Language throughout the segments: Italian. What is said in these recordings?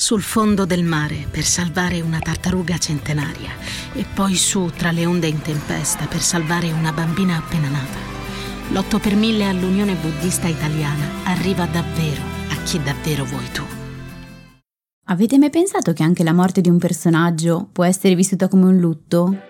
sul fondo del mare per salvare una tartaruga centenaria e poi su tra le onde in tempesta per salvare una bambina appena nata. L'8 per 1000 all'Unione Buddista Italiana arriva davvero a chi davvero vuoi tu. Avete mai pensato che anche la morte di un personaggio può essere vissuta come un lutto?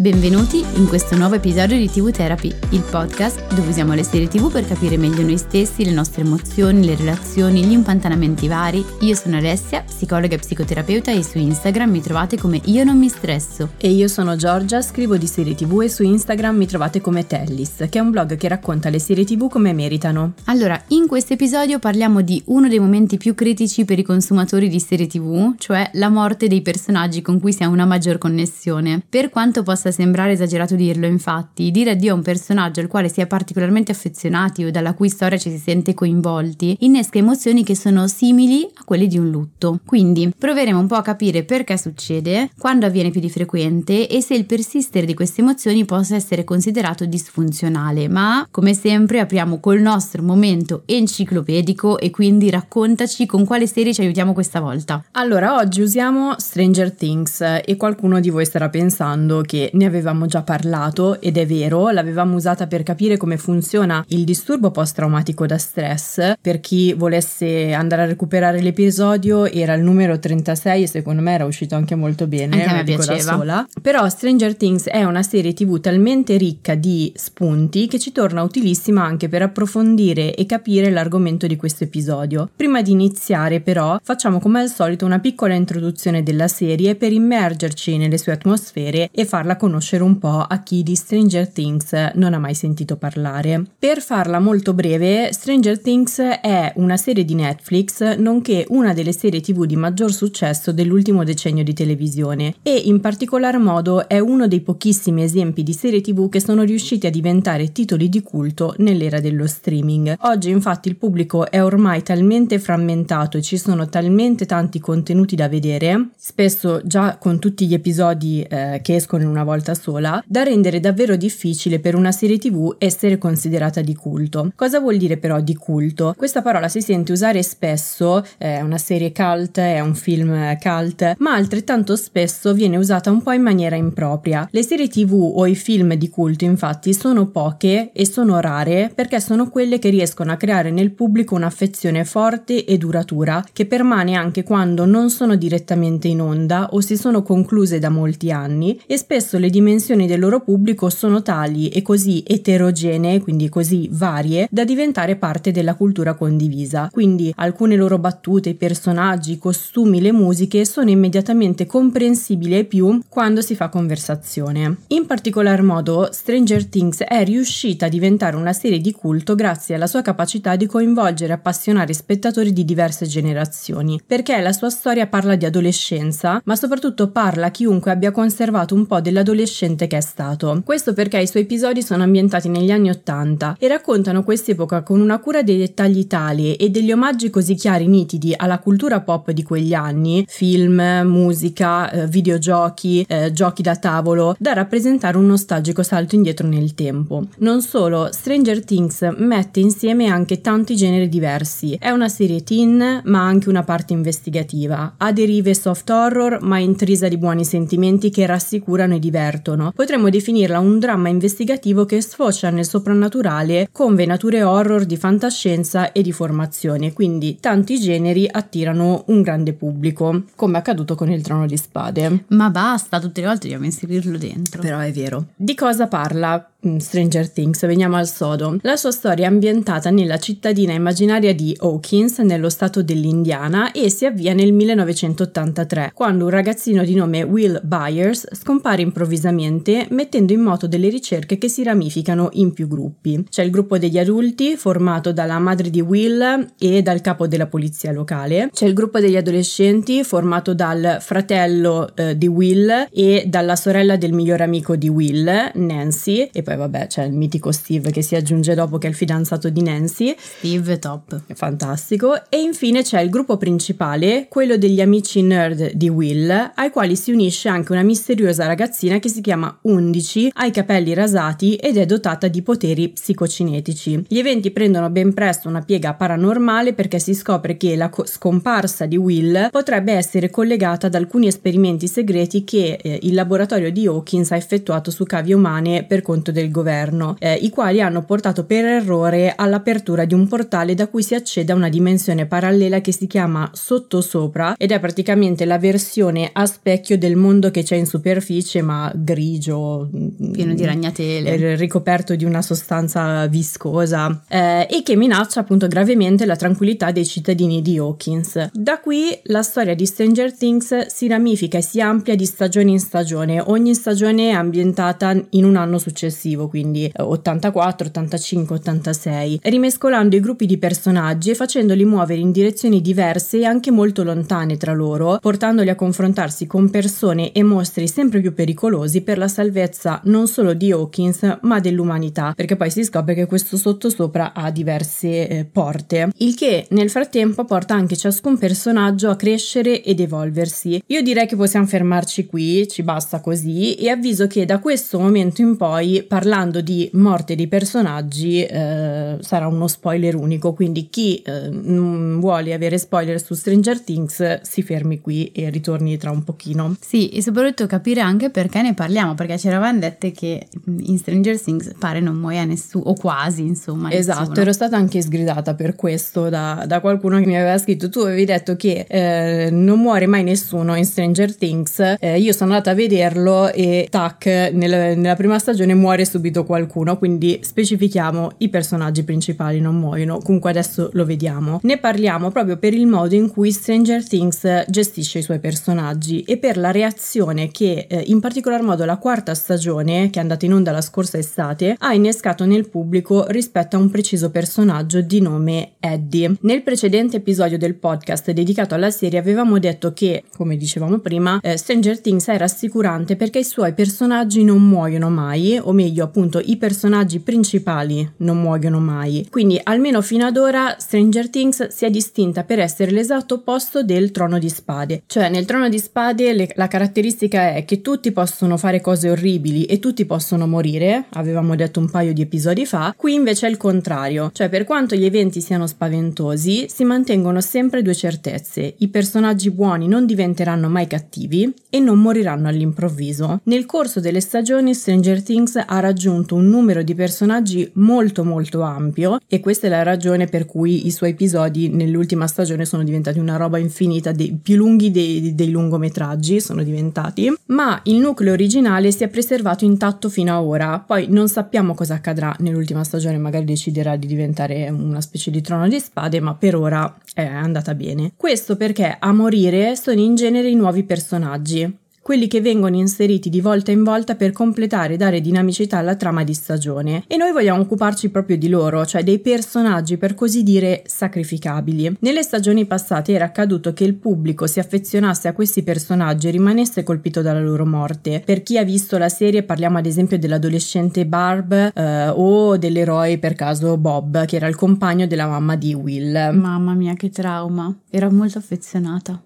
Benvenuti in questo nuovo episodio di TV Therapy, il podcast dove usiamo le serie TV per capire meglio noi stessi, le nostre emozioni, le relazioni, gli impantanamenti vari. Io sono Alessia, psicologa e psicoterapeuta e su Instagram mi trovate come Io non mi stresso. E io sono Giorgia, scrivo di serie TV e su Instagram mi trovate come Tellis, che è un blog che racconta le serie TV come meritano. Allora, in questo episodio parliamo di uno dei momenti più critici per i consumatori di serie TV, cioè la morte dei personaggi con cui si ha una maggior connessione. Per quanto possa sembrare esagerato dirlo, infatti, dire addio a un personaggio al quale si è particolarmente affezionati o dalla cui storia ci si sente coinvolti innesca emozioni che sono simili a quelle di un lutto. Quindi proveremo un po' a capire perché succede, quando avviene più di frequente e se il persistere di queste emozioni possa essere considerato disfunzionale. Ma, come sempre, apriamo col nostro momento enciclopedico e quindi raccontaci con quale serie ci aiutiamo questa volta. Allora, oggi usiamo Stranger Things e qualcuno di voi starà pensando che ne avevamo già parlato ed è vero, l'avevamo usata per capire come funziona il disturbo post-traumatico da stress. Per chi volesse andare a recuperare l'episodio era il numero 36 e secondo me era uscito anche molto bene, anche me piaceva. sola. Però Stranger Things è una serie TV talmente ricca di spunti che ci torna utilissima anche per approfondire e capire l'argomento di questo episodio. Prima di iniziare però facciamo come al solito una piccola introduzione della serie per immergerci nelle sue atmosfere e farla conoscere conoscere un po' a chi di Stranger Things non ha mai sentito parlare. Per farla molto breve, Stranger Things è una serie di Netflix nonché una delle serie tv di maggior successo dell'ultimo decennio di televisione e in particolar modo è uno dei pochissimi esempi di serie tv che sono riusciti a diventare titoli di culto nell'era dello streaming. Oggi infatti il pubblico è ormai talmente frammentato e ci sono talmente tanti contenuti da vedere, spesso già con tutti gli episodi eh, che escono una volta volta sola, da rendere davvero difficile per una serie tv essere considerata di culto. Cosa vuol dire però di culto? Questa parola si sente usare spesso, è una serie cult, è un film cult, ma altrettanto spesso viene usata un po' in maniera impropria. Le serie tv o i film di culto infatti sono poche e sono rare perché sono quelle che riescono a creare nel pubblico un'affezione forte e duratura che permane anche quando non sono direttamente in onda o si sono concluse da molti anni e spesso le dimensioni del loro pubblico sono tali e così eterogenee, quindi così varie, da diventare parte della cultura condivisa. Quindi alcune loro battute, i personaggi, i costumi, le musiche sono immediatamente comprensibili ai più quando si fa conversazione. In particolar modo, Stranger Things è riuscita a diventare una serie di culto grazie alla sua capacità di coinvolgere e appassionare spettatori di diverse generazioni, perché la sua storia parla di adolescenza, ma soprattutto parla a chiunque abbia conservato un po' dell'adolescenza adolescente che è stato. Questo perché i suoi episodi sono ambientati negli anni Ottanta e raccontano quest'epoca con una cura dei dettagli tali e degli omaggi così chiari nitidi alla cultura pop di quegli anni, film, musica, eh, videogiochi, eh, giochi da tavolo, da rappresentare un nostalgico salto indietro nel tempo. Non solo, Stranger Things mette insieme anche tanti generi diversi. È una serie teen, ma anche una parte investigativa. Ha derive soft horror, ma intrisa di buoni sentimenti che rassicurano e divertono divertono. Potremmo definirla un dramma investigativo che sfocia nel soprannaturale con venature horror di fantascienza e di formazione, quindi tanti generi attirano un grande pubblico, come accaduto con il Trono di Spade. Ma basta, tutte le volte dobbiamo inserirlo dentro. Però è vero. Di cosa parla? Mm, Stranger Things, veniamo al sodo. La sua storia è ambientata nella cittadina immaginaria di Hawkins, nello stato dell'Indiana, e si avvia nel 1983, quando un ragazzino di nome Will Byers scompare improvvisamente, mettendo in moto delle ricerche che si ramificano in più gruppi. C'è il gruppo degli adulti, formato dalla madre di Will e dal capo della polizia locale. C'è il gruppo degli adolescenti, formato dal fratello eh, di Will e dalla sorella del miglior amico di Will, Nancy, e poi vabbè c'è il mitico Steve che si aggiunge dopo che è il fidanzato di Nancy. Steve top. Fantastico. E infine c'è il gruppo principale, quello degli amici nerd di Will, ai quali si unisce anche una misteriosa ragazzina che si chiama Undici, ha i capelli rasati ed è dotata di poteri psicocinetici. Gli eventi prendono ben presto una piega paranormale perché si scopre che la co- scomparsa di Will potrebbe essere collegata ad alcuni esperimenti segreti che eh, il laboratorio di Hawkins ha effettuato su cavie umane per conto del governo, eh, i quali hanno portato per errore all'apertura di un portale da cui si accede a una dimensione parallela che si chiama sottosopra ed è praticamente la versione a specchio del mondo che c'è in superficie ma grigio pieno di ragnatele. ricoperto di una sostanza viscosa eh, e che minaccia appunto gravemente la tranquillità dei cittadini di Hawkins. Da qui la storia di Stranger Things si ramifica e si amplia di stagione in stagione, ogni stagione è ambientata in un anno successivo, quindi 84, 85, 86, rimescolando i gruppi di personaggi e facendoli muovere in direzioni diverse e anche molto lontane tra loro, portandoli a confrontarsi con persone e mostri sempre più pericolosi per la salvezza non solo di Hawkins ma dell'umanità, perché poi si scopre che questo sottosopra ha diverse eh, porte, il che nel frattempo porta anche ciascun personaggio a crescere ed evolversi. Io direi che possiamo fermarci qui, ci basta così, e avviso che da questo momento in poi, parlando di morte di personaggi, eh, sarà uno spoiler unico, quindi chi eh, non vuole avere spoiler su Stranger Things si fermi qui e ritorni tra un pochino. Sì, e soprattutto capire anche perché ne parliamo, perché ci eravamo dette che in Stranger Things pare non muoia nessuno, o quasi insomma. Esatto, nessuno. ero stata anche sgridata per questo da, da, qualcuno che mi aveva scritto, tu avevi detto che eh, non muore mai nessuno in Stranger Things, eh, io sono andata a vederlo e tac, nel, nella prima stagione muore subito qualcuno, quindi specifichiamo i personaggi principali non muoiono, comunque adesso lo vediamo. Ne parliamo proprio per il modo in cui Stranger Things gestisce i suoi personaggi e per la reazione che eh, in particolar modo la quarta stagione, che è andata in onda la scorsa estate, ha innescato nel pubblico rispetto a un preciso personaggio di nome Eddie. Nel precedente episodio del podcast dedicato alla serie avevamo detto che, come dicevamo prima, eh, Stranger Things è rassicurante perché i suoi personaggi non muoiono mai, o meglio appunto i personaggi principali non muoiono mai. Quindi almeno fino ad ora Stranger Things si è distinta per essere l'esatto opposto del Trono di Spade. Cioè nel Trono di Spade le, la caratteristica è che tutti possono fare cose orribili e tutti possono morire, avevamo detto un paio di episodi fa, qui invece è il contrario, cioè per quanto gli eventi siano spaventosi, si mantengono sempre due certezze, i personaggi buoni non diventeranno mai cattivi e non moriranno all'improvviso. Nel corso delle stagioni Stranger Things ha raggiunto un numero di personaggi molto molto ampio e questa è la ragione per cui i suoi episodi nell'ultima stagione sono diventati una roba infinita, dei, più lunghi dei, dei lungometraggi sono diventati, ma il nucleo originale si è preservato intatto fino a ora, poi non sappiamo cosa accadrà nell'ultima stagione, magari deciderà di diventare una specie di trono di spade, ma per ora è andata bene. Questo perché a morire sono in genere i nuovi personaggi, quelli che vengono inseriti di volta in volta per completare e dare dinamicità alla trama di stagione. E noi vogliamo occuparci proprio di loro, cioè dei personaggi per così dire sacrificabili. Nelle stagioni passate era accaduto che il pubblico si affezionasse a questi personaggi e rimanesse colpito dalla loro morte. Per chi ha visto la serie parliamo ad esempio dell'adolescente Barb eh, o dell'eroe per caso Bob, che era il compagno della mamma di Will. Mamma mia, che trauma. Era molto affezionata.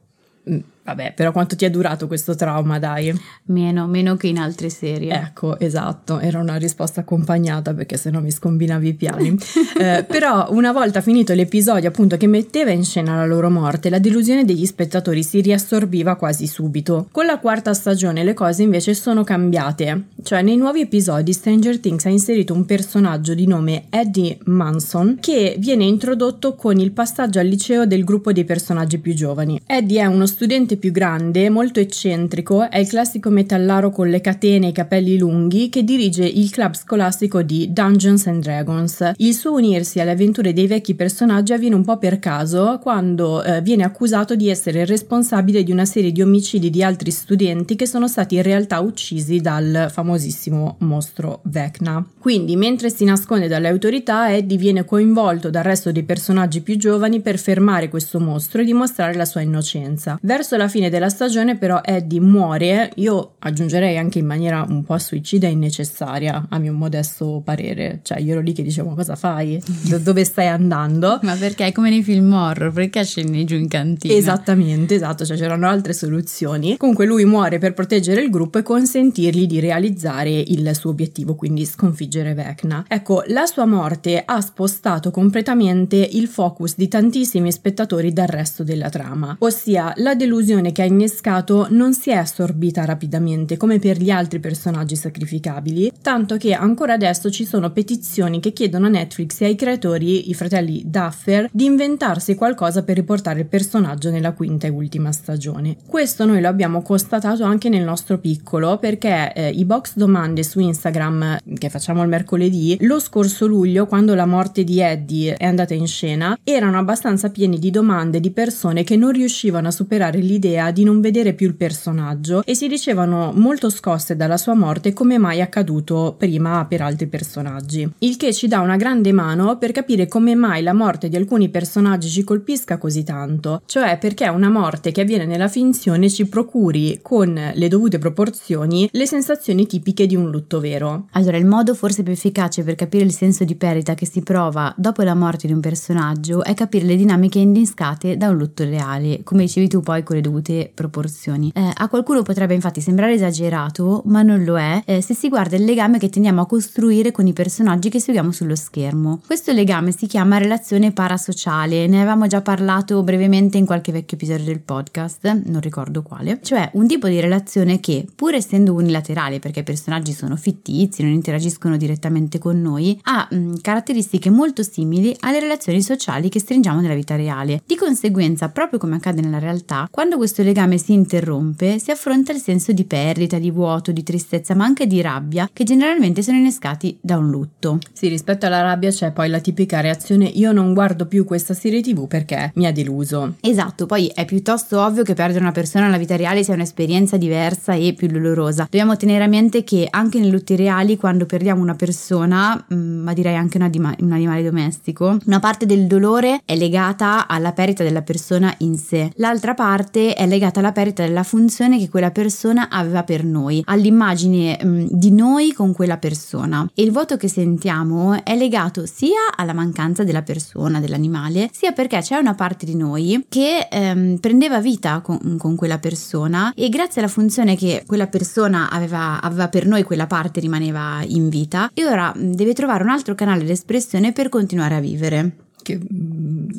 Mm. Vabbè, però quanto ti è durato questo trauma, dai? Meno, meno che in altre serie. Ecco, esatto, era una risposta accompagnata perché sennò mi scombinavi i piani. eh, però una volta finito l'episodio appunto che metteva in scena la loro morte, la delusione degli spettatori si riassorbiva quasi subito. Con la quarta stagione le cose invece sono cambiate, cioè nei nuovi episodi Stranger Things ha inserito un personaggio di nome Eddie Manson che viene introdotto con il passaggio al liceo del gruppo dei personaggi più giovani. Eddie è uno studente più grande, molto eccentrico, è il classico metallaro con le catene e i capelli lunghi che dirige il club scolastico di Dungeons and Dragons. Il suo unirsi alle avventure dei vecchi personaggi avviene un po' per caso quando eh, viene accusato di essere responsabile di una serie di omicidi di altri studenti che sono stati in realtà uccisi dal famosissimo mostro Vecna. Quindi, mentre si nasconde dalle autorità, Eddie viene coinvolto dal resto dei personaggi più giovani per fermare questo mostro e dimostrare la sua innocenza. Verso la la fine della stagione però Eddie muore, io aggiungerei anche in maniera un po' suicida e innecessaria, a mio modesto parere. Cioè io ero lì che dicevo cosa fai? Da dove stai andando? Ma perché è come nei film horror, perché scendi giù in cantina? Esattamente, esatto, cioè c'erano altre soluzioni. Comunque lui muore per proteggere il gruppo e consentirgli di realizzare il suo obiettivo, quindi sconfiggere Vecna. Ecco, la sua morte ha spostato completamente il focus di tantissimi spettatori dal resto della trama, ossia la delusione che ha innescato non si è assorbita rapidamente come per gli altri personaggi sacrificabili, tanto che ancora adesso ci sono petizioni che chiedono a Netflix e ai creatori, i fratelli Duffer, di inventarsi qualcosa per riportare il personaggio nella quinta e ultima stagione. Questo noi lo abbiamo constatato anche nel nostro piccolo perché eh, i box domande su Instagram che facciamo il mercoledì, lo scorso luglio quando la morte di Eddie è andata in scena, erano abbastanza pieni di domande di persone che non riuscivano a superare l'idea di non vedere più il personaggio e si dicevano molto scosse dalla sua morte come mai accaduto prima per altri personaggi. Il che ci dà una grande mano per capire come mai la morte di alcuni personaggi ci colpisca così tanto, cioè perché una morte che avviene nella finzione ci procuri con le dovute proporzioni le sensazioni tipiche di un lutto vero. Allora, il modo forse più efficace per capire il senso di perdita che si prova dopo la morte di un personaggio è capire le dinamiche innescate da un lutto reale, come dicevi tu poi con le dovute proporzioni. Eh, a qualcuno potrebbe infatti sembrare esagerato, ma non lo è eh, se si guarda il legame che tendiamo a costruire con i personaggi che seguiamo sullo schermo. Questo legame si chiama relazione parasociale, ne avevamo già parlato brevemente in qualche vecchio episodio del podcast, non ricordo quale, cioè un tipo di relazione che, pur essendo unilaterale perché i personaggi sono fittizi, non interagiscono direttamente con noi, ha mh, caratteristiche molto simili alle relazioni sociali che stringiamo nella vita reale. Di conseguenza, proprio come accade nella realtà, quando questo legame si interrompe, si affronta il senso di perdita, di vuoto, di tristezza, ma anche di rabbia, che generalmente sono innescati da un lutto. Sì, rispetto alla rabbia c'è poi la tipica reazione io non guardo più questa serie tv perché mi ha deluso. Esatto, poi è piuttosto ovvio che perdere una persona nella vita reale sia un'esperienza diversa e più dolorosa. Dobbiamo tenere a mente che anche nei lutti reali, quando perdiamo una persona, mm, ma direi anche un, adima- un animale domestico, una parte del dolore è legata alla perdita della persona in sé, l'altra parte è legata alla perdita della funzione che quella persona aveva per noi, all'immagine mh, mm, di noi con quella persona. E il vuoto che sentiamo è legato sia alla mancanza della persona, dell'animale, sia perché c'è una parte di noi che ehm, prendeva vita con, con, quella persona e grazie alla funzione che quella persona aveva, aveva per noi, quella parte rimaneva in vita e ora mm, deve trovare un altro canale di espressione per continuare a vivere. Che,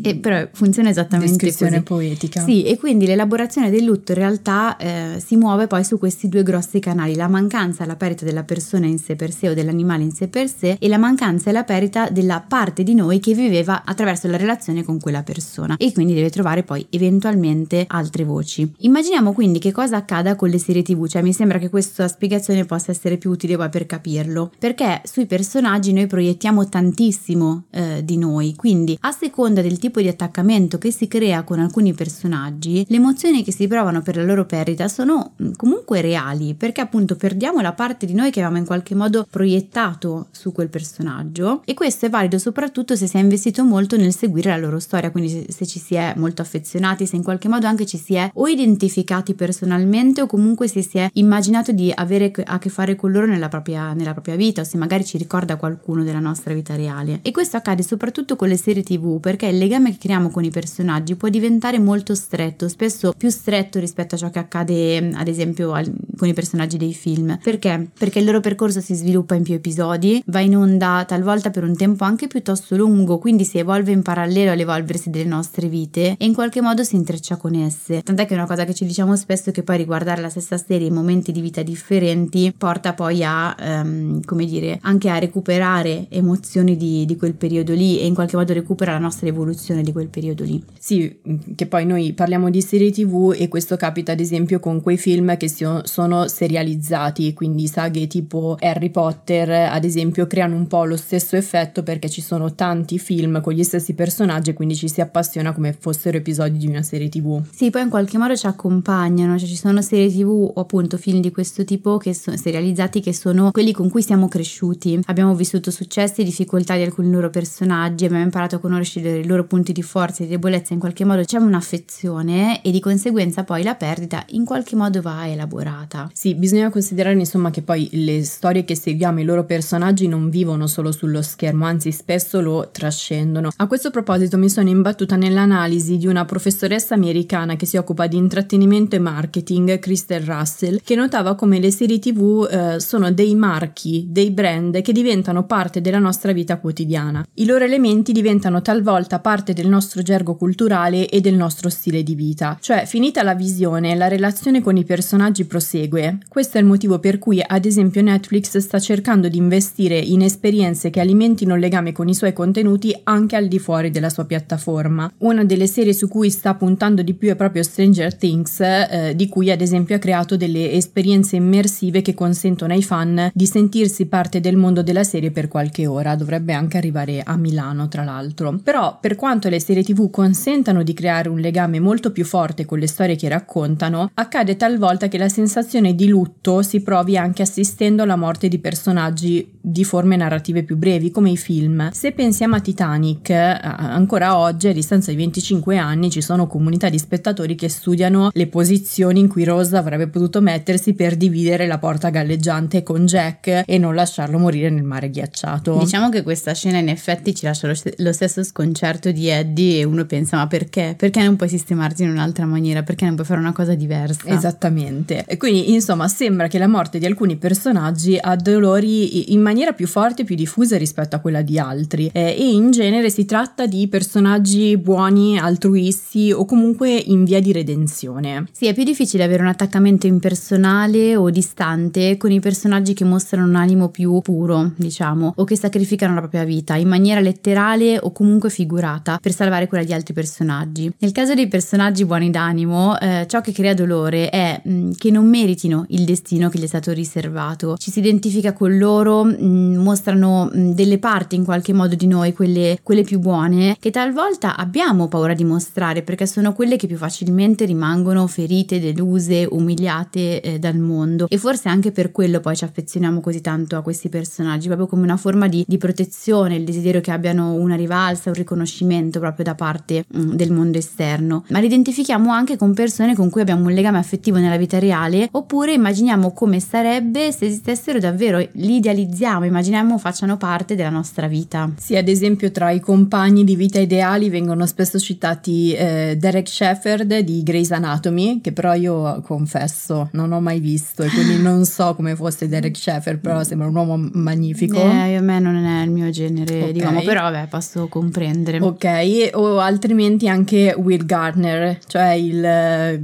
e però funziona esattamente così. poetica. Sì, e quindi l'elaborazione del lutto in realtà eh, si muove poi su questi due grossi canali, la mancanza e la perdita della persona in sé per sé o dell'animale in sé per sé e la mancanza e la perdita della parte di noi che viveva attraverso la relazione con quella persona e quindi deve trovare poi eventualmente altre voci. Immaginiamo quindi che cosa accada con le serie tv, cioè mi sembra che questa spiegazione possa essere più utile poi per capirlo, perché sui personaggi noi proiettiamo tantissimo eh, di noi, quindi a seconda del tipo di attaccamento che si crea con alcuni personaggi, le emozioni che si provano per la loro perdita sono mm, comunque reali, perché appunto perdiamo la parte di noi che avevamo in qualche modo proiettato su quel personaggio e questo è valido soprattutto se si è investito molto nel seguire la loro storia, quindi se, ci si è molto affezionati, se in qualche modo anche ci si è o identificati personalmente o comunque se si è immaginato di avere a che fare con loro nella propria, nella propria vita o se magari ci ricorda qualcuno della nostra vita reale. E questo accade soprattutto con le serie tv perché il legame che creiamo con i personaggi può diventare molto stretto, spesso più stretto rispetto a ciò che accade ad esempio al, con i personaggi dei film. Perché? Perché il loro percorso si sviluppa in più episodi, va in onda talvolta per un tempo anche piuttosto lungo, quindi si evolve in parallelo all'evolversi delle nostre vite e in qualche modo si intreccia con esse. Tant'è che una cosa che ci diciamo spesso è che poi riguardare la stessa serie in momenti di vita differenti porta poi a, um, come dire, anche a recuperare emozioni di, di quel periodo lì e in qualche modo recuperare recupera la nostra evoluzione di quel periodo lì. Sì, che poi noi parliamo di serie tv e questo capita ad esempio con quei film che sono serializzati, quindi saghe tipo Harry Potter ad esempio creano un po' lo stesso effetto perché ci sono tanti film con gli stessi personaggi e quindi ci si appassiona come fossero episodi di una serie tv. Sì, poi in qualche modo ci accompagnano, cioè ci sono serie tv o appunto film di questo tipo che sono serializzati che sono quelli con cui siamo cresciuti. Abbiamo vissuto successi e difficoltà di alcuni loro personaggi, abbiamo imparato a conosci i loro punti di forza e di debolezza, in qualche modo c'è un'affezione e di conseguenza poi la perdita in qualche modo va elaborata. Sì, bisogna considerare insomma che poi le storie che seguiamo, i loro personaggi non vivono solo sullo schermo, anzi spesso lo trascendono. A questo proposito mi sono imbattuta nell'analisi di una professoressa americana che si occupa di intrattenimento e marketing, Crystal Russell, che notava come le serie tv eh, sono dei marchi, dei brand che diventano parte della nostra vita quotidiana. I loro elementi diventano talvolta parte del nostro gergo culturale e del nostro stile di vita. Cioè, finita la visione, la relazione con i personaggi prosegue. Questo è il motivo per cui, ad esempio, Netflix sta cercando di investire in esperienze che alimentino il legame con i suoi contenuti anche al di fuori della sua piattaforma. Una delle serie su cui sta puntando di più è proprio Stranger Things, eh, di cui ad esempio ha creato delle esperienze immersive che consentono ai fan di sentirsi parte del mondo della serie per qualche ora. Dovrebbe anche arrivare a Milano, tra l'altro. Però, per quanto le serie TV consentano di creare un legame molto più forte con le storie che raccontano, accade talvolta che la sensazione di lutto si provi anche assistendo alla morte di personaggi di forme narrative più brevi, come i film. Se pensiamo a Titanic, eh, ancora oggi, a distanza di 25 anni, ci sono comunità di spettatori che studiano le posizioni in cui Rose avrebbe potuto mettersi per dividere la porta galleggiante con Jack e non lasciarlo morire nel mare ghiacciato. Diciamo che questa scena in effetti ci lascia lo, stesso sconcerto di Eddie e uno pensa ma perché? Perché non puoi sistemarti in un'altra maniera? Perché non puoi fare una cosa diversa? Esattamente. E quindi insomma sembra che la morte di alcuni personaggi ha dolori in maniera maniera più forte e più diffusa rispetto a quella di altri eh, e in genere si tratta di personaggi buoni, altruisti o comunque in via di redenzione. Sì, è più difficile avere un attaccamento impersonale o distante con i personaggi che mostrano un animo più puro, diciamo, o che sacrificano la propria vita in maniera letterale o comunque figurata per salvare quella di altri personaggi. Nel caso dei personaggi buoni d'animo, eh, ciò che crea dolore è mh, mm, che non meritino il destino che gli è stato riservato. Ci si identifica con loro mh, mm, mostrano mh, mm, delle parti in qualche modo di noi, quelle, quelle, più buone, che talvolta abbiamo paura di mostrare perché sono quelle che più facilmente rimangono ferite, deluse, umiliate eh, dal mondo. E forse anche per quello poi ci affezioniamo così tanto a questi personaggi, proprio come una forma di, di protezione, il desiderio che abbiano una rivalsa, un riconoscimento proprio da parte mm, del mondo esterno. Ma li identifichiamo anche con persone con cui abbiamo un legame affettivo nella vita reale, oppure immaginiamo come sarebbe se esistessero davvero, li idealizziamo immaginiamo facciano parte della nostra vita. Sì, ad esempio tra i compagni di vita ideali vengono spesso citati eh, Derek Shepard di Grey's Anatomy, che però io confesso non ho mai visto e quindi non so come fosse Derek Shepard, però sembra un uomo magnifico. Eh, a me non è il mio genere, okay. diciamo, però vabbè, posso comprendere. Ok, o altrimenti anche Will Gardner, cioè il,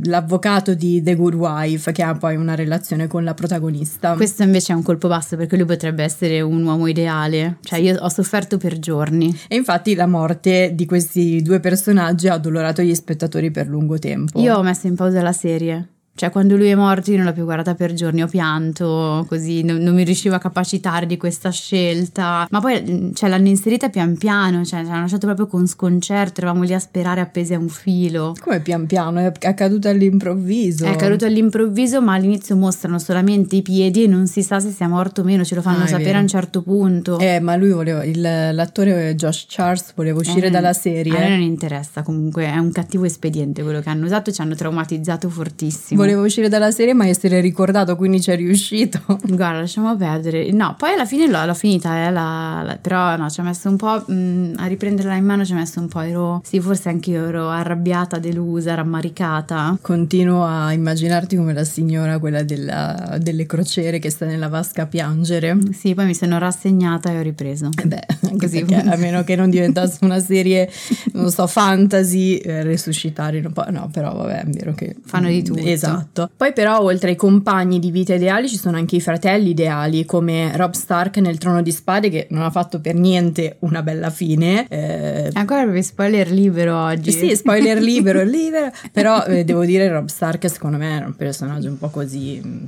l'avvocato di The Good Wife, che ha poi una relazione con la protagonista. Questo invece è un colpo basso perché lui potrebbe essere un uomo ideale, cioè io ho sofferto per giorni. E infatti la morte di questi due personaggi ha addolorato gli spettatori per lungo tempo. Io ho messo in pausa la serie. Cioè, quando lui è morto, io non l'ho più guardata per giorni, ho pianto così, non, non mi riuscivo a capacitare di questa scelta. Ma poi mm, cioè, l'hanno inserita pian piano, cioè, ci hanno lasciato proprio con sconcerto, eravamo lì a sperare appesi a un filo. Come pian piano? È accaduto all'improvviso. È accaduto all'improvviso, ma all'inizio mostrano solamente i piedi e non si sa se sia morto o meno, ce lo fanno ah, sapere a un certo punto. Eh, ma lui voleva, il, l'attore Josh Charles voleva uscire eh, dalla serie. A me non interessa, comunque è un cattivo espediente quello che hanno usato, ci hanno traumatizzato fortissimo voleva uscire dalla serie ma essere ricordato quindi ci è riuscito. Guarda lasciamo perdere. No poi alla fine l'ho, l'ho finita eh, la, la, però no ci ha messo un po' mh, mm, a riprenderla in mano ci ha messo un po' ero sì forse anche io ero arrabbiata delusa rammaricata. Continuo a immaginarti come la signora quella della, delle crociere che sta nella vasca a piangere. Sì poi mi sono rassegnata e ho ripreso. Eh beh così. a meno che non diventasse una serie non so fantasy eh, resuscitare no però vabbè è vero che fanno di tutto. Esatto Esatto. Poi però oltre ai compagni di vita ideali ci sono anche i fratelli ideali come Rob Stark nel Trono di Spade che non ha fatto per niente una bella fine. Eh, Ancora proprio spoiler libero oggi. Sì, spoiler libero, libero. Però eh, devo dire Rob Stark secondo me era un personaggio un po' così mm,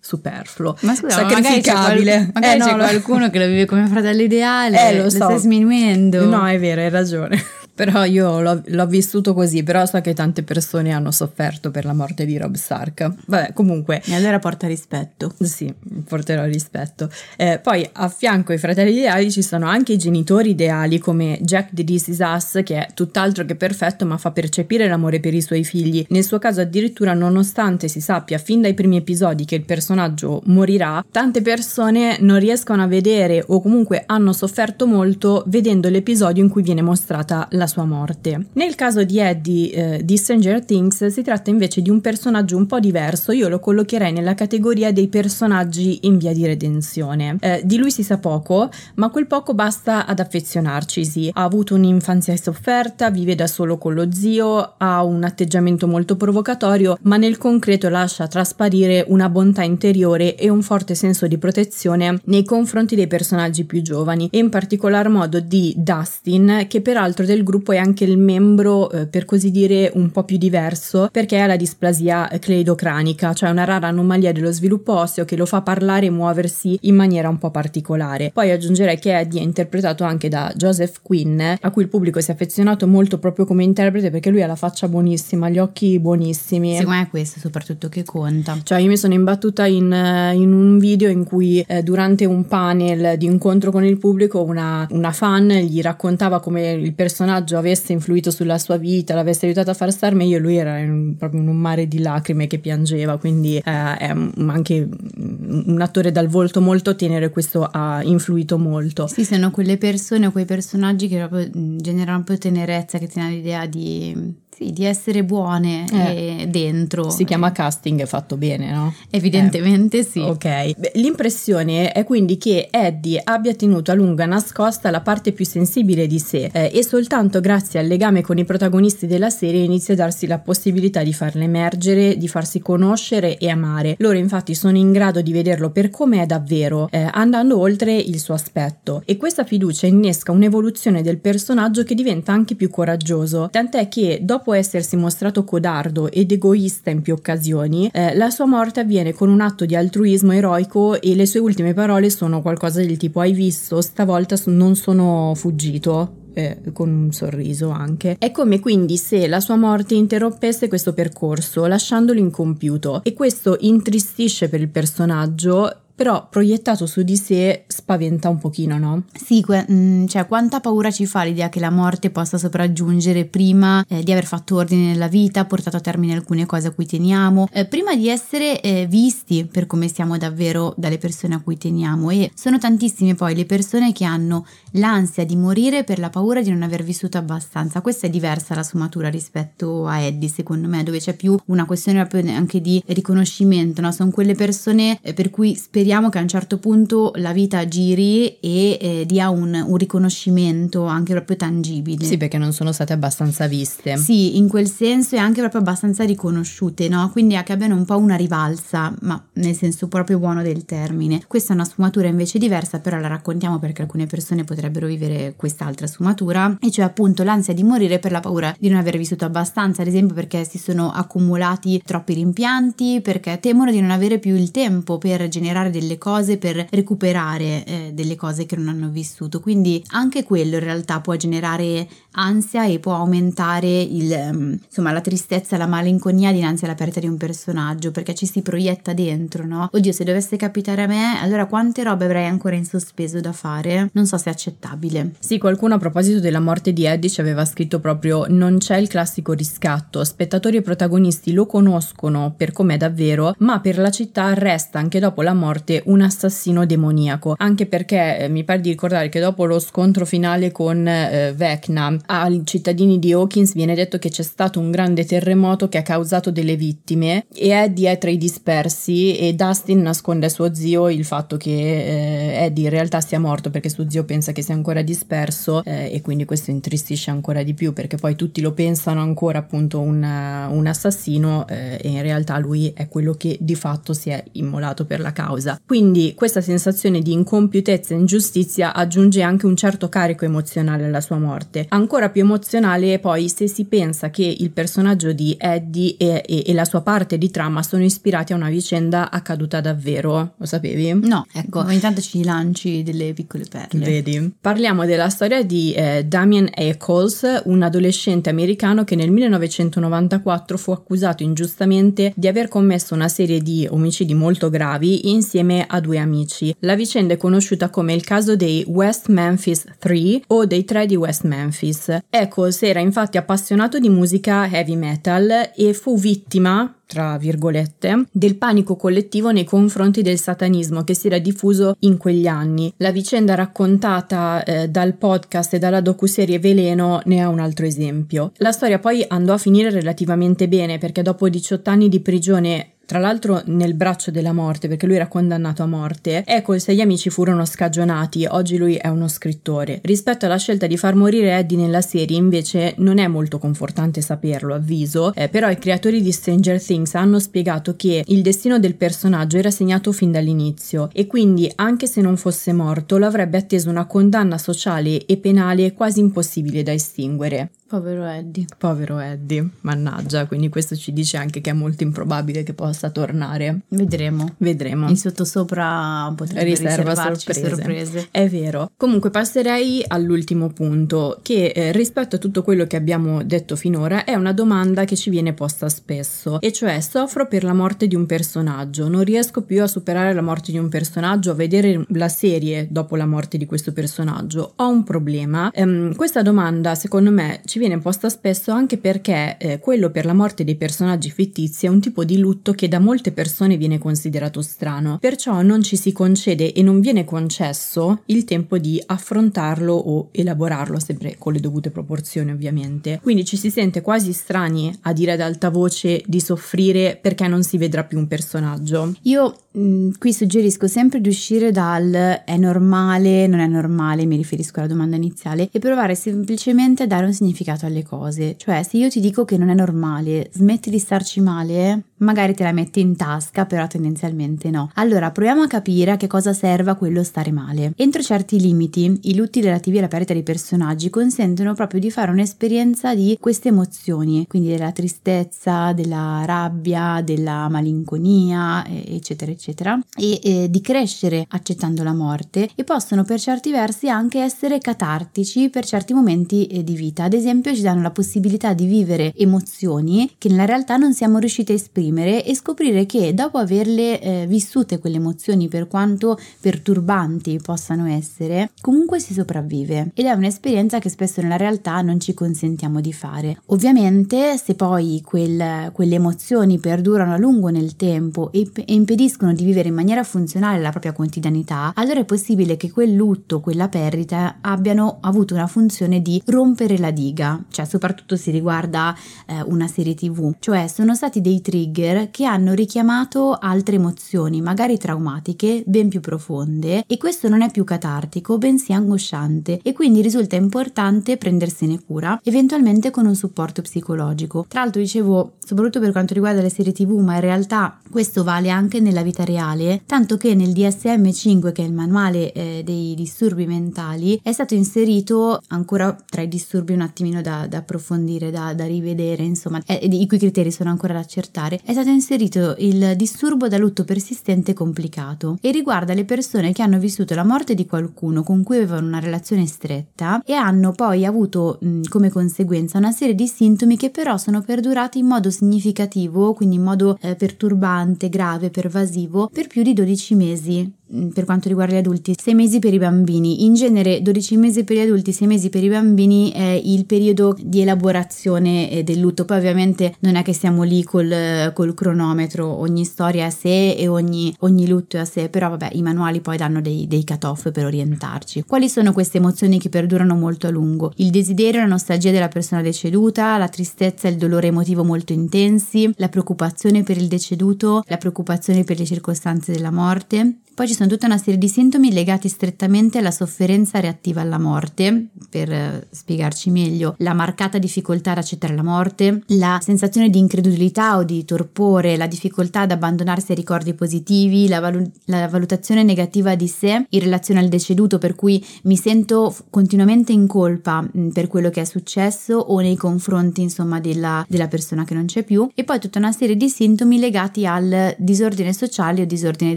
superfluo, ma scusa, sacrificabile. Magari c'è, qual- magari eh, c'è no, qualcuno che lo vive come fratello ideale, eh, lo, so. lo stai sminuendo. No, è vero, hai ragione. Però io l'ho, l'ho, vissuto così, però so che tante persone hanno sofferto per la morte di Rob Stark. Vabbè, comunque. E allora porta rispetto. Sì, porterò rispetto. Eh, poi a fianco ai fratelli ideali ci sono anche i genitori ideali come Jack di This Is Us, che è tutt'altro che perfetto, ma fa percepire l'amore per i suoi figli. Nel suo caso, addirittura, nonostante si sappia fin dai primi episodi che il personaggio morirà, tante persone non riescono a vedere o comunque hanno sofferto molto vedendo l'episodio in cui viene mostrata la sua morte. Nel caso di Eddie eh, di Stranger Things si tratta invece di un personaggio un po' diverso, io lo collocherei nella categoria dei personaggi in via di redenzione. Eh, di lui si sa poco, ma quel poco basta ad affezionarcisi. Ha avuto un'infanzia sofferta, vive da solo con lo zio, ha un atteggiamento molto provocatorio, ma nel concreto lascia trasparire una bontà interiore e un forte senso di protezione nei confronti dei personaggi più giovani e in particolar modo di Dustin, che peraltro del gruppo è anche il membro, eh, per così dire, un po' più diverso perché ha la displasia cleidocranica, cioè una rara anomalia dello sviluppo osseo che lo fa parlare e muoversi in maniera un po' particolare. Poi aggiungerei che Eddie è interpretato anche da Joseph Quinn, a cui il pubblico si è affezionato molto proprio come interprete perché lui ha la faccia buonissima, gli occhi buonissimi. Secondo me è questo soprattutto che conta. Cioè io mi sono imbattuta in, in un video in cui eh, durante un panel di incontro con il pubblico una, una fan gli raccontava come il personaggio personaggio avesse influito sulla sua vita, l'avesse aiutato a far star meglio, lui era in, proprio in un mare di lacrime che piangeva, quindi eh, è anche un attore dal volto molto tenero e questo ha influito molto. Sì, sono quelle persone o quei personaggi che generano un po' tenerezza, che ti hanno l'idea di sì, di essere buone eh, dentro. Si chiama casting fatto bene, no? Evidentemente eh. sì. Ok. L'impressione è quindi che Eddie abbia tenuto a lungo nascosta la parte più sensibile di sé eh, e soltanto grazie al legame con i protagonisti della serie inizia a darsi la possibilità di farle emergere, di farsi conoscere e amare. Loro infatti sono in grado di vederlo per come è davvero, eh, andando oltre il suo aspetto. E questa fiducia innesca un'evoluzione del personaggio che diventa anche più coraggioso, tant'è che dopo dopo essersi mostrato codardo ed egoista in più occasioni, eh, la sua morte avviene con un atto di altruismo eroico e le sue ultime parole sono qualcosa del tipo hai visto, stavolta non sono fuggito. Eh, con un sorriso anche. È come quindi se la sua morte interrompesse questo percorso, lasciandolo incompiuto. E questo intristisce per il personaggio però proiettato su di sé spaventa un pochino, no? Sì, que- mh, mm, cioè quanta paura ci fa l'idea che la morte possa sopraggiungere prima eh, di aver fatto ordine nella vita, portato a termine alcune cose a cui teniamo, eh, prima di essere eh, visti per come siamo davvero dalle persone a cui teniamo e sono tantissime poi le persone che hanno l'ansia di morire per la paura di non aver vissuto abbastanza. Questa è diversa la sfumatura rispetto a Eddie, secondo me, dove c'è più una questione anche di riconoscimento, no? Sono quelle persone eh, per cui speriamo speriamo che a un certo punto la vita giri e eh, dia un, un, riconoscimento anche proprio tangibile. Sì, perché non sono state abbastanza viste. Sì, in quel senso e anche proprio abbastanza riconosciute, no? Quindi che abbiano un po' una rivalsa, ma nel senso proprio buono del termine. Questa è una sfumatura invece diversa, però la raccontiamo perché alcune persone potrebbero vivere quest'altra sfumatura, e cioè appunto l'ansia di morire per la paura di non aver vissuto abbastanza, ad esempio perché si sono accumulati troppi rimpianti, perché temono di non avere più il tempo per generare delle cose per recuperare eh, delle cose che non hanno vissuto. Quindi anche quello in realtà può generare ansia e può aumentare il, um, insomma, la tristezza, la malinconia dinanzi alla perdita di un personaggio perché ci si proietta dentro, no? Oddio, se dovesse capitare a me, allora quante robe avrei ancora in sospeso da fare? Non so se è accettabile. Sì, qualcuno a proposito della morte di Eddie ci aveva scritto proprio non c'è il classico riscatto, spettatori e protagonisti lo conoscono per com'è davvero, ma per la città resta anche dopo la morte un assassino demoniaco, anche perché eh, mi pare di ricordare che dopo lo scontro finale con eh, Vecna ai cittadini di Hawkins viene detto che c'è stato un grande terremoto che ha causato delle vittime e Eddie è tra i dispersi e Dustin nasconde a suo zio il fatto che eh, Eddie in realtà sia morto perché suo zio pensa che sia ancora disperso eh, e quindi questo intristisce ancora di più perché poi tutti lo pensano ancora appunto un, un assassino eh, e in realtà lui è quello che di fatto si è immolato per la causa. Quindi questa sensazione di incompiutezza e ingiustizia aggiunge anche un certo carico emozionale alla sua morte. Ancora ancora più emozionale poi se si pensa che il personaggio di Eddie e, e, e la sua parte di trama sono ispirati a una vicenda accaduta davvero, lo sapevi? No, ecco, ogni tanto ci lanci delle piccole perle. Vedi. Parliamo della storia di eh, Damien Eccles, un adolescente americano che nel 1994 fu accusato ingiustamente di aver commesso una serie di omicidi molto gravi insieme a due amici. La vicenda è conosciuta come il caso dei West Memphis 3 o dei tre di West Memphis. Eccles era infatti appassionato di musica heavy metal e fu vittima tra virgolette, del panico collettivo nei confronti del satanismo che si era diffuso in quegli anni. La vicenda raccontata eh, dal podcast e dalla docuserie Veleno ne è un altro esempio. La storia poi andò a finire relativamente bene perché dopo 18 anni di prigione tra l'altro nel braccio della morte perché lui era condannato a morte, ecco i sei amici furono scagionati, oggi lui è uno scrittore. Rispetto alla scelta di far morire Eddie nella serie invece non è molto confortante saperlo, avviso, eh, però i creatori di Stranger Things hanno spiegato che il destino del personaggio era segnato fin dall'inizio e quindi anche se non fosse morto lo avrebbe atteso una condanna sociale e penale quasi impossibile da estinguere. Povero Eddie. Povero Eddie, mannaggia, quindi questo ci dice anche che è molto improbabile che possa tornare. Vedremo. Vedremo. In sottosopra potrebbe Riserva sorprese. sorprese. È vero. Comunque passerei all'ultimo punto, che eh, rispetto a tutto quello che abbiamo detto finora è una domanda che ci viene posta spesso, e cioè soffro per la morte di un personaggio, non riesco più a superare la morte di un personaggio, a vedere la serie dopo la morte di questo personaggio, ho un problema. Ehm, questa domanda secondo me ci viene posta spesso anche perché eh, quello per la morte dei personaggi fittizi è un tipo di lutto che da molte persone viene considerato strano, perciò non ci si concede e non viene concesso il tempo di affrontarlo o elaborarlo, sempre con le dovute proporzioni ovviamente. Quindi ci si sente quasi strani a dire ad alta voce di soffrire perché non si vedrà più un personaggio. Io mh, mm, qui suggerisco sempre di uscire dal è normale, non è normale, mi riferisco alla domanda iniziale, e provare semplicemente a dare un significato significato alle cose. Cioè, se io ti dico che non è normale, smetti di starci male, magari te la metti in tasca, però tendenzialmente no. Allora, proviamo a capire a che cosa serva quello stare male. Entro certi limiti, i lutti relativi alla perdita dei personaggi consentono proprio di fare un'esperienza di queste emozioni, quindi della tristezza, della rabbia, della malinconia, eccetera, eccetera, e eh, di crescere accettando la morte e possono per certi versi anche essere catartici per certi momenti eh, di vita. Ad esempio, esempio ci danno la possibilità di vivere emozioni che nella realtà non siamo riusciti a esprimere e scoprire che dopo averle eh, vissute quelle emozioni per quanto perturbanti possano essere, comunque si sopravvive ed è un'esperienza che spesso nella realtà non ci consentiamo di fare. Ovviamente se poi quel, quelle emozioni perdurano a lungo nel tempo e, e impediscono di vivere in maniera funzionale la propria quotidianità, allora è possibile che quel lutto, quella perdita abbiano avuto una funzione di rompere la diga sfiga, cioè soprattutto si riguarda eh, una serie tv, cioè sono stati dei trigger che hanno richiamato altre emozioni, magari traumatiche, ben più profonde e questo non è più catartico, bensì angosciante e quindi risulta importante prendersene cura, eventualmente con un supporto psicologico. Tra l'altro dicevo, soprattutto per quanto riguarda le serie tv, ma in realtà questo vale anche nella vita reale, tanto che nel DSM5, che è il manuale eh, dei disturbi mentali, è stato inserito ancora tra i disturbi un attimino da, da approfondire, da, da, rivedere, insomma, eh, i cui criteri sono ancora da accertare, è stato inserito il disturbo da lutto persistente complicato e riguarda le persone che hanno vissuto la morte di qualcuno con cui avevano una relazione stretta e hanno poi avuto mh, come conseguenza una serie di sintomi che però sono perdurati in modo significativo, quindi in modo eh, perturbante, grave, pervasivo, per più di 12 mesi per quanto riguarda gli adulti, 6 mesi per i bambini. In genere 12 mesi per gli adulti, 6 mesi per i bambini è il periodo di elaborazione eh, del lutto. Poi ovviamente non è che siamo lì col, col cronometro, ogni storia è a sé e ogni, ogni, lutto è a sé, però vabbè i manuali poi danno dei, dei cut-off per orientarci. Quali sono queste emozioni che perdurano molto a lungo? Il desiderio, la nostalgia della persona deceduta, la tristezza e il dolore emotivo molto intensi, la preoccupazione per il deceduto, la preoccupazione per le circostanze della morte, Poi ci sono tutta una serie di sintomi legati strettamente alla sofferenza reattiva alla morte, per eh, spiegarci meglio, la marcata difficoltà ad accettare la morte, la sensazione di incredulità o di torpore, la difficoltà ad abbandonarsi ai ricordi positivi, la, valu- la valutazione negativa di sé in relazione al deceduto, per cui mi sento continuamente in colpa mm, per quello che è successo o nei confronti insomma della, della persona che non c'è più. E poi tutta una serie di sintomi legati al disordine sociale o disordine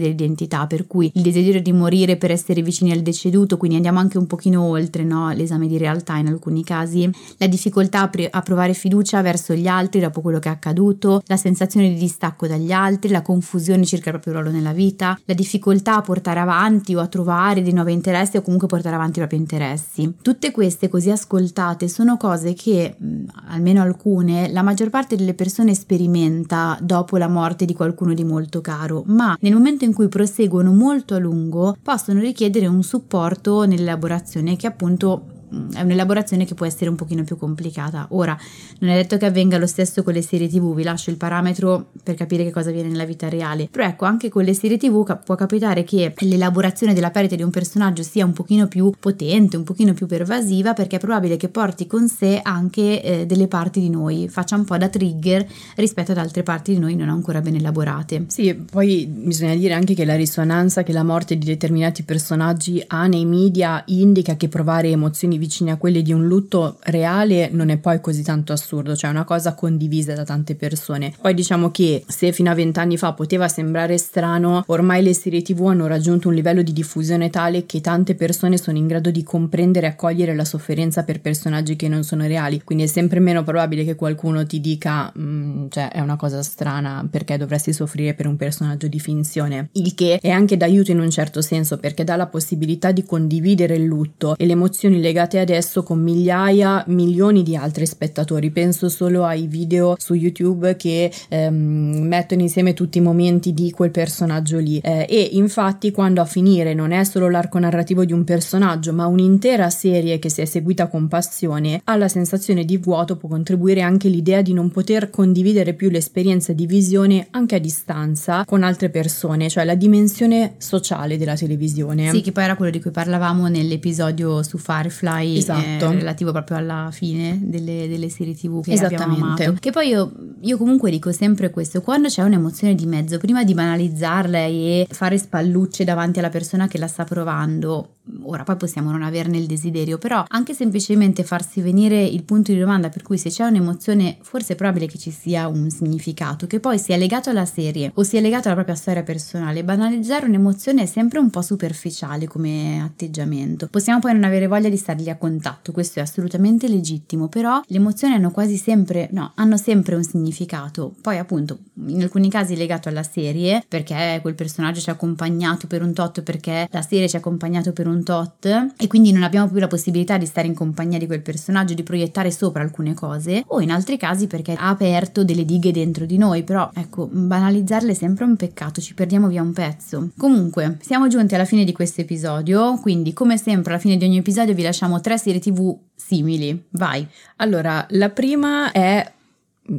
dell'identità, per cui il desiderio di morire per essere vicini al deceduto, quindi andiamo anche un pochino oltre no? l'esame di realtà in alcuni casi, la difficoltà a, pre- a provare fiducia verso gli altri dopo quello che è accaduto, la sensazione di distacco dagli altri, la confusione circa il proprio ruolo nella vita, la difficoltà a portare avanti o a trovare dei nuovi interessi o comunque portare avanti i propri interessi. Tutte queste così ascoltate sono cose che, almeno alcune, la maggior parte delle persone sperimenta dopo la morte di qualcuno di molto caro, ma nel momento in cui proseguono molto a lungo possono richiedere un supporto nell'elaborazione che appunto è un'elaborazione che può essere un pochino più complicata. Ora, non è detto che avvenga lo stesso con le serie TV, vi lascio il parametro per capire che cosa avviene nella vita reale. Però ecco, anche con le serie TV cap- può capitare che l'elaborazione della perdita di un personaggio sia un pochino più potente, un pochino più pervasiva, perché è probabile che porti con sé anche eh, delle parti di noi, faccia un po' da trigger rispetto ad altre parti di noi non ancora ben elaborate. Sì, poi bisogna dire anche che la risonanza che la morte di determinati personaggi ha nei media indica che provare emozioni vicini a quelli di un lutto reale non è poi così tanto assurdo, cioè è una cosa condivisa da tante persone. Poi diciamo che se fino a vent'anni fa poteva sembrare strano, ormai le serie tv hanno raggiunto un livello di diffusione tale che tante persone sono in grado di comprendere e accogliere la sofferenza per personaggi che non sono reali, quindi è sempre meno probabile che qualcuno ti dica mm, cioè è una cosa strana perché dovresti soffrire per un personaggio di finzione, il che è anche d'aiuto in un certo senso perché dà la possibilità di condividere il lutto e le emozioni legate collegate adesso con migliaia, milioni di altri spettatori. Penso solo ai video su YouTube che ehm, mettono insieme tutti i momenti di quel personaggio lì. Eh, e infatti, quando a finire non è solo l'arco narrativo di un personaggio, ma un'intera serie che si è seguita con passione, alla sensazione di vuoto può contribuire anche l'idea di non poter condividere più l'esperienza di visione anche a distanza con altre persone, cioè la dimensione sociale della televisione. Sì, che poi era quello di cui parlavamo nell'episodio su Firefly Spotify eh, esatto. eh, relativo proprio alla fine delle, delle serie tv che abbiamo amato. Che poi io, io, comunque dico sempre questo, quando c'è un'emozione di mezzo, prima di banalizzarla e fare spallucce davanti alla persona che la sta provando, ora poi possiamo non averne il desiderio, però anche semplicemente farsi venire il punto di domanda per cui se c'è un'emozione forse è probabile che ci sia un significato, che poi sia legato alla serie o sia legato alla propria storia personale, banalizzare un'emozione è sempre un po' superficiale come atteggiamento. Possiamo poi non avere voglia di stargli a contatto, questo è assolutamente legittimo, però le emozioni hanno quasi sempre, no, hanno sempre un significato, poi appunto in alcuni casi legato alla serie, perché quel personaggio ci ha accompagnato per un tot, perché la serie ci ha accompagnato per un tot e quindi non abbiamo più la possibilità di stare in compagnia di quel personaggio, di proiettare sopra alcune cose, o in altri casi perché ha aperto delle dighe dentro di noi, però ecco, banalizzarle è sempre un peccato, ci perdiamo via un pezzo. Comunque, siamo giunti alla fine di questo episodio, quindi come sempre alla fine di ogni episodio vi lasciamo tre serie tv simili. Vai. Allora, la prima è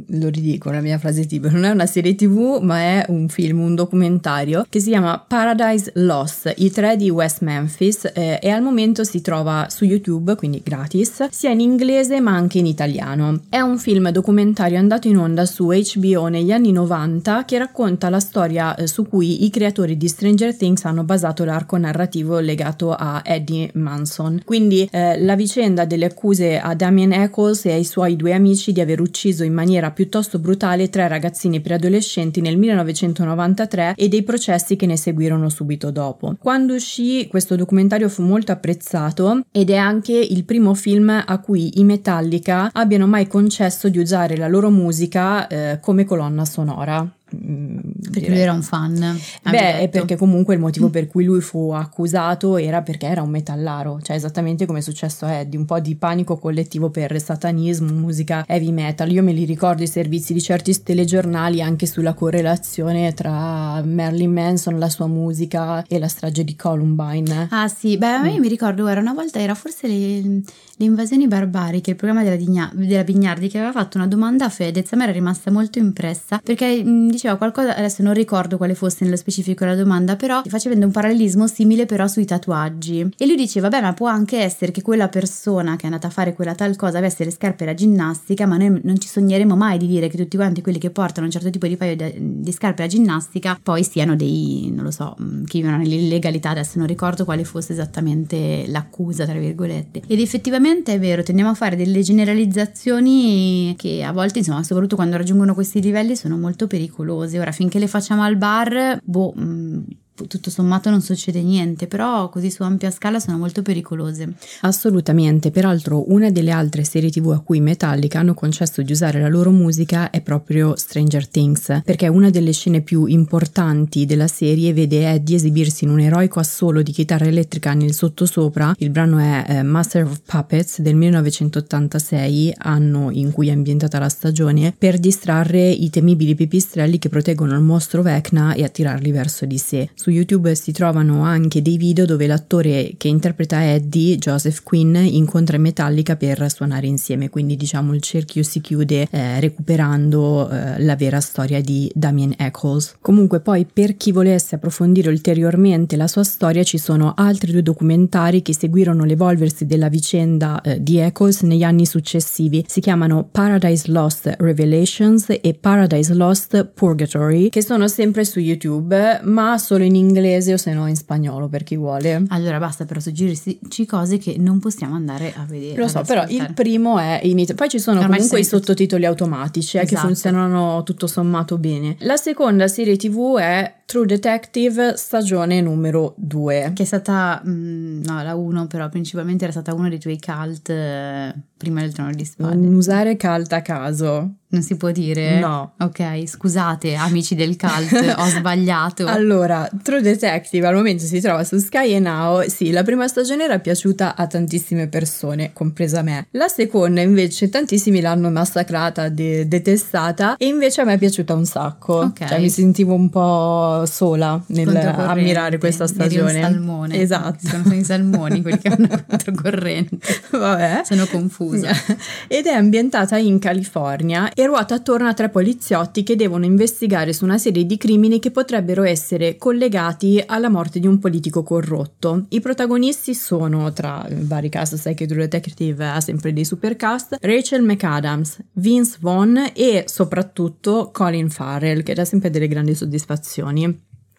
lo ridico la mia frase tipo, non è una serie tv ma è un film, un documentario che si chiama Paradise Lost, i tre di West Memphis eh, e al momento si trova su YouTube, quindi gratis, sia in inglese ma anche in italiano. È un film documentario andato in onda su HBO negli anni 90 che racconta la storia eh, su cui i creatori di Stranger Things hanno basato l'arco narrativo legato a Eddie Manson. Quindi eh, la vicenda delle accuse a Damien Eccles e ai suoi due amici di aver ucciso in maniera maniera piuttosto brutale tre ragazzini preadolescenti nel 1993 e dei processi che ne seguirono subito dopo. Quando uscì questo documentario fu molto apprezzato ed è anche il primo film a cui i Metallica abbiano mai concesso di usare la loro musica eh, come colonna sonora. Mm, perché direi. lui era un fan. Beh, è perché comunque il motivo per cui lui fu accusato era perché era un metallaro, cioè esattamente come è successo a Eddie, un po' di panico collettivo per satanismo, musica heavy metal. Io me li ricordo i servizi di certi telegiornali anche sulla correlazione tra Marilyn Manson, la sua musica e la strage di Columbine. Ah sì, beh, a me mm. mi ricordo, guarda, una volta era forse le, le invasioni barbariche, il programma della, Digna, della Bignardi che aveva fatto una domanda a Fedez, a me era rimasta molto impressa perché mm, diceva qualcosa, adesso non ricordo quale fosse nello specifico la domanda, però facendo un parallelismo simile però sui tatuaggi. E lui dice, vabbè, ma può anche essere che quella persona che è andata a fare quella tal cosa avesse le scarpe da ginnastica, ma noi non ci sogneremo mai di dire che tutti quanti quelli che portano un certo tipo di paio di scarpe da ginnastica poi siano dei, non lo so, che vivono nell'illegalità, adesso non ricordo quale fosse esattamente l'accusa, tra virgolette. Ed effettivamente è vero, tendiamo a fare delle generalizzazioni che a volte, insomma, soprattutto quando raggiungono questi livelli, sono molto pericolose. Ora, finché le facciamo al bar, boh, mm, tutto sommato non succede niente, però così su ampia scala sono molto pericolose. Assolutamente, peraltro una delle altre serie tv a cui Metallica hanno concesso di usare la loro musica è proprio Stranger Things, perché una delle scene più importanti della serie vede Eddie esibirsi in un eroico assolo di chitarra elettrica nel sottosopra, il brano è eh, Master of Puppets del 1986, anno in cui è ambientata la stagione, per distrarre i temibili pipistrelli che proteggono il mostro Vecna e attirarli verso di sé. Su su YouTube si trovano anche dei video dove l'attore che interpreta Eddie, Joseph Quinn, incontra Metallica per suonare insieme, quindi diciamo il cerchio si chiude eh, recuperando eh, la vera storia di Damien Eccles. Comunque poi per chi volesse approfondire ulteriormente la sua storia ci sono altri due documentari che seguirono l'evolversi della vicenda eh, di Eccles negli anni successivi, si chiamano Paradise Lost Revelations e Paradise Lost Purgatory, che sono sempre su YouTube, ma solo in inglese o se no in spagnolo per chi vuole. Allora basta però suggerirci cose che non possiamo andare a vedere. Lo so, però il primo è in Italia. Poi ci sono Ormai comunque i sottotitoli automatici eh, esatto. che funzionano tutto sommato bene. La seconda serie TV è True Detective stagione numero 2. Che è stata, mh, mm, no, la 1 però principalmente era stata uno dei tuoi cult eh, prima del trono di spade. Non usare cult a caso. Non si può dire? No. Ok, scusate amici del cult, ho sbagliato. Allora, True Detective al momento si trova su Sky e Now. Sì, la prima stagione era piaciuta a tantissime persone, compresa me. La seconda invece tantissimi l'hanno massacrata, de- detestata e invece a me è piaciuta un sacco. Ok. Cioè mi sentivo un po' sola nel ammirare questa stagione. Eri un salmone. Esatto. Sono i salmoni quelli che vanno controcorrente. Vabbè. Sono confusa. Ed è ambientata in California e ruota attorno a tre poliziotti che devono investigare su una serie di crimini che potrebbero essere collegati alla morte di un politico corrotto. I protagonisti sono, tra vari cast, sai che True Detective ha sempre dei supercast, Rachel McAdams, Vince Vaughn e soprattutto Colin Farrell, che dà sempre delle grandi soddisfazioni.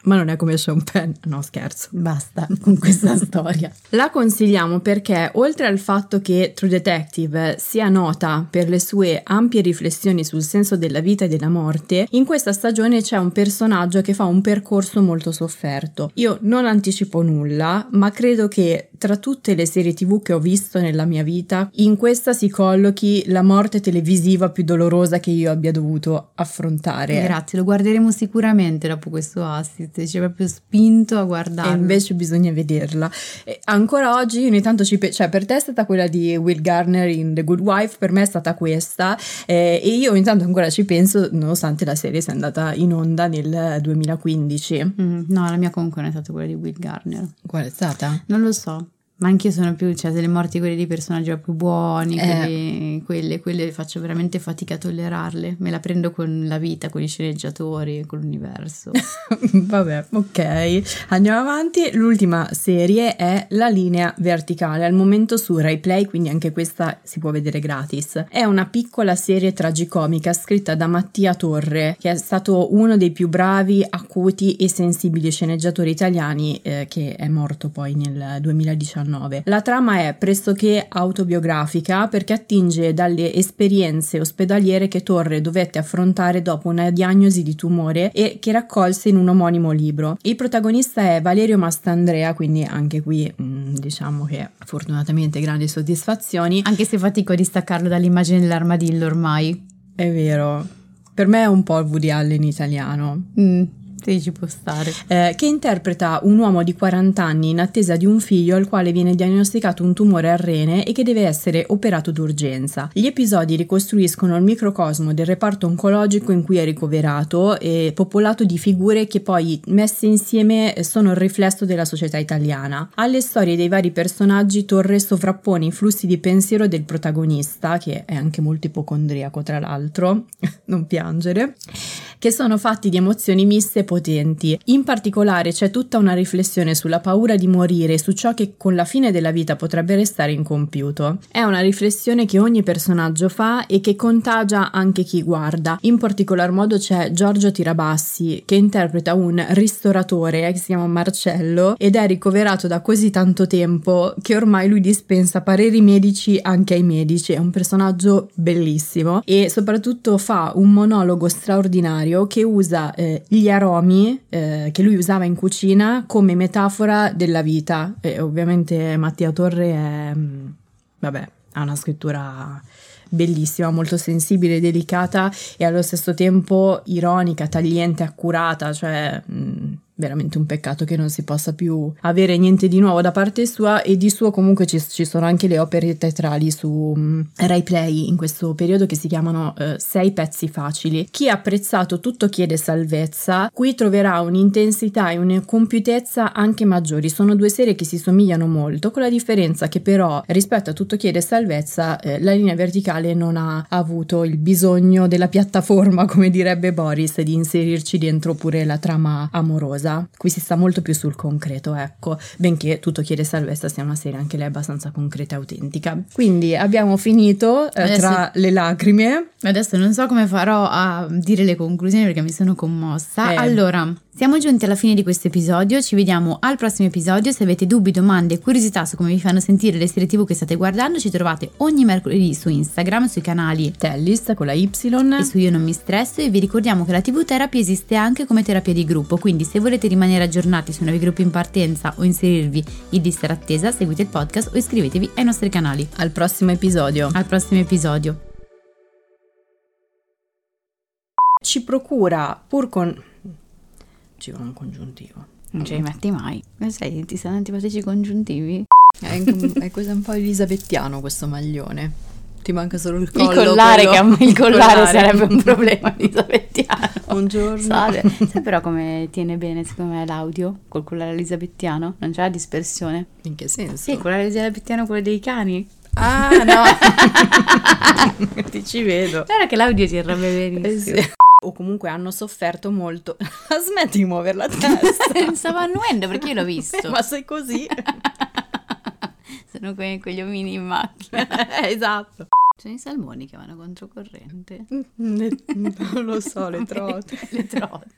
Ma non è come Sean Penn, no scherzo. Basta con questa storia. La consigliamo perché oltre al fatto che True Detective sia nota per le sue ampie riflessioni sul senso della vita e della morte, in questa stagione c'è un personaggio che fa un percorso molto sofferto. Io non anticipo nulla, ma credo che tra tutte le serie tv che ho visto nella mia vita, in questa si collochi la morte televisiva più dolorosa che io abbia dovuto affrontare. Grazie, lo guarderemo sicuramente dopo questo assist, ci ha proprio spinto a guardarlo. E invece bisogna vederla. E ancora oggi ogni tanto ci pe- cioè per te è stata quella di Will Garner in The Good Wife, per me è stata questa eh, e io ogni tanto ancora ci penso nonostante la serie sia andata in onda nel 2015. Mm, no, la mia comunque non è stata quella di Will Garner. Qual è stata? Non lo so. Ma anch'io sono più, cioè, delle morti quelle di personaggi più buoni, eh. quelle, quelle, quelle, faccio veramente fatica a tollerarle. Me la prendo con la vita, con i sceneggiatori, con l'universo. Vabbè, ok. Andiamo avanti. L'ultima serie è La linea verticale, al momento su Rai Play, quindi anche questa si può vedere gratis. È una piccola serie tragicomica scritta da Mattia Torre, che è stato uno dei più bravi, acuti e sensibili sceneggiatori italiani, eh, che è morto poi nel 2019 2019. La trama è pressoché autobiografica perché attinge dalle esperienze ospedaliere che Torre dovette affrontare dopo una diagnosi di tumore e che raccolse in un omonimo libro. Il protagonista è Valerio Mastandrea, quindi anche qui mm, diciamo che fortunatamente grandi soddisfazioni. Anche se fatico a distaccarlo dall'immagine dell'armadillo ormai. È vero. Per me è un po' il Woody Allen italiano. Mm Sì, ci può stare. Eh, che interpreta un uomo di 40 anni in attesa di un figlio al quale viene diagnosticato un tumore al rene e che deve essere operato d'urgenza. Gli episodi ricostruiscono il microcosmo del reparto oncologico in cui è ricoverato e popolato di figure che poi messe insieme sono il riflesso della società italiana. Alle storie dei vari personaggi Torre sovrappone i flussi di pensiero del protagonista, che è anche molto ipocondriaco tra l'altro, non piangere, che sono fatti di emozioni miste potenti. In particolare c'è tutta una riflessione sulla paura di morire e su ciò che con la fine della vita potrebbe restare incompiuto. È una riflessione che ogni personaggio fa e che contagia anche chi guarda. In particolar modo c'è Giorgio Tirabassi che interpreta un ristoratore che si chiama Marcello ed è ricoverato da così tanto tempo che ormai lui dispensa pareri medici anche ai medici. È un personaggio bellissimo e soprattutto fa un monologo straordinario che usa eh, gli aromi eh, che lui usava in cucina come metafora della vita. E ovviamente Mattia Torre è, mm, vabbè, ha una scrittura bellissima, molto sensibile, delicata e allo stesso tempo ironica, tagliente, accurata, cioè mh, mm, veramente un peccato che non si possa più avere niente di nuovo da parte sua e di suo comunque ci, ci sono anche le opere teatrali su um, Rai Play in questo periodo che si chiamano uh, Sei pezzi facili. Chi ha apprezzato Tutto chiede salvezza qui troverà un'intensità e una compiutezza anche maggiori. Sono due serie che si somigliano molto con la differenza che però rispetto a Tutto chiede salvezza eh, la linea verticale non ha avuto il bisogno della piattaforma come direbbe Boris di inserirci dentro pure la trama amorosa cosa, qui si sta molto più sul concreto, ecco, benché tutto chiede salvezza sia una serie anche lei abbastanza concreta e autentica. Quindi abbiamo finito eh, adesso, tra le lacrime. Adesso non so come farò a dire le conclusioni perché mi sono commossa. Eh. Allora, siamo giunti alla fine di questo episodio, ci vediamo al prossimo episodio, se avete dubbi, domande e curiosità su come vi fanno sentire le serie tv che state guardando ci trovate ogni mercoledì su Instagram, sui canali Tellist con la Y e su Io non mi stresso e vi ricordiamo che la TV terapia esiste anche come terapia di gruppo, quindi se volete rimanere aggiornati sui nuovi gruppi in partenza o inserirvi in lista d'attesa seguite il podcast o iscrivetevi ai nostri canali. Al prossimo episodio. Al prossimo episodio. Ci procura, pur con ci vuole un congiuntivo. Non ce li metti mai. Non sai, ti stanno antipatici congiuntivi? È, è cosa un po' elisabettiano questo maglione. Ti manca solo il collo. Il collare, quello... che il collare sarebbe un problema elisabettiano. Buongiorno. Sai, sai però come tiene bene secondo me l'audio col collare elisabettiano? Non c'è la dispersione. In che senso? Sì, il collare elisabettiano quello dei cani. Ah, no. Ti ci vedo. Guarda che l'audio si arrabbia benissimo. Eh sì o comunque hanno sofferto molto. Smetti di muovere la testa. Stavo annuendo perché io l'ho visto. Ma sei così. Sono come quegli omini in macchina. Esatto. Sono i salmoni che vanno controcorrente. Le, non lo so, le trote. le trote.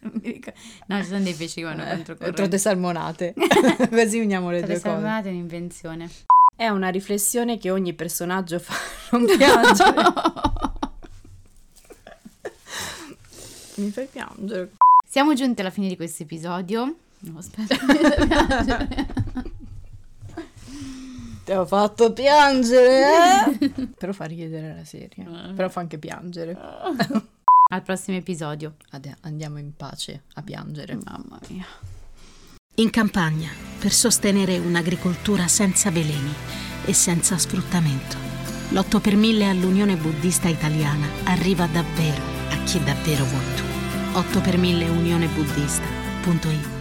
No, ci sono dei pesci che vanno eh, controcorrente. Trote salmonate. Così uniamo le trote due cose. Trote salmonate è un'invenzione. È una riflessione che ogni personaggio fa. Non piangere. Mi fai piangere. Siamo giunti alla fine di questo episodio. No, aspetta. Ti ho fatto piangere, eh? Però fa richiedere la serie. Eh. Però fa anche piangere. Al prossimo episodio. Ade- andiamo in pace a piangere. Mamma mia. In campagna, per sostenere un'agricoltura senza veleni e senza sfruttamento, l'8 per 1000 all'Unione Buddista Italiana arriva davvero a chi davvero vuoi tu. 8 per 1000 unionebuddista.it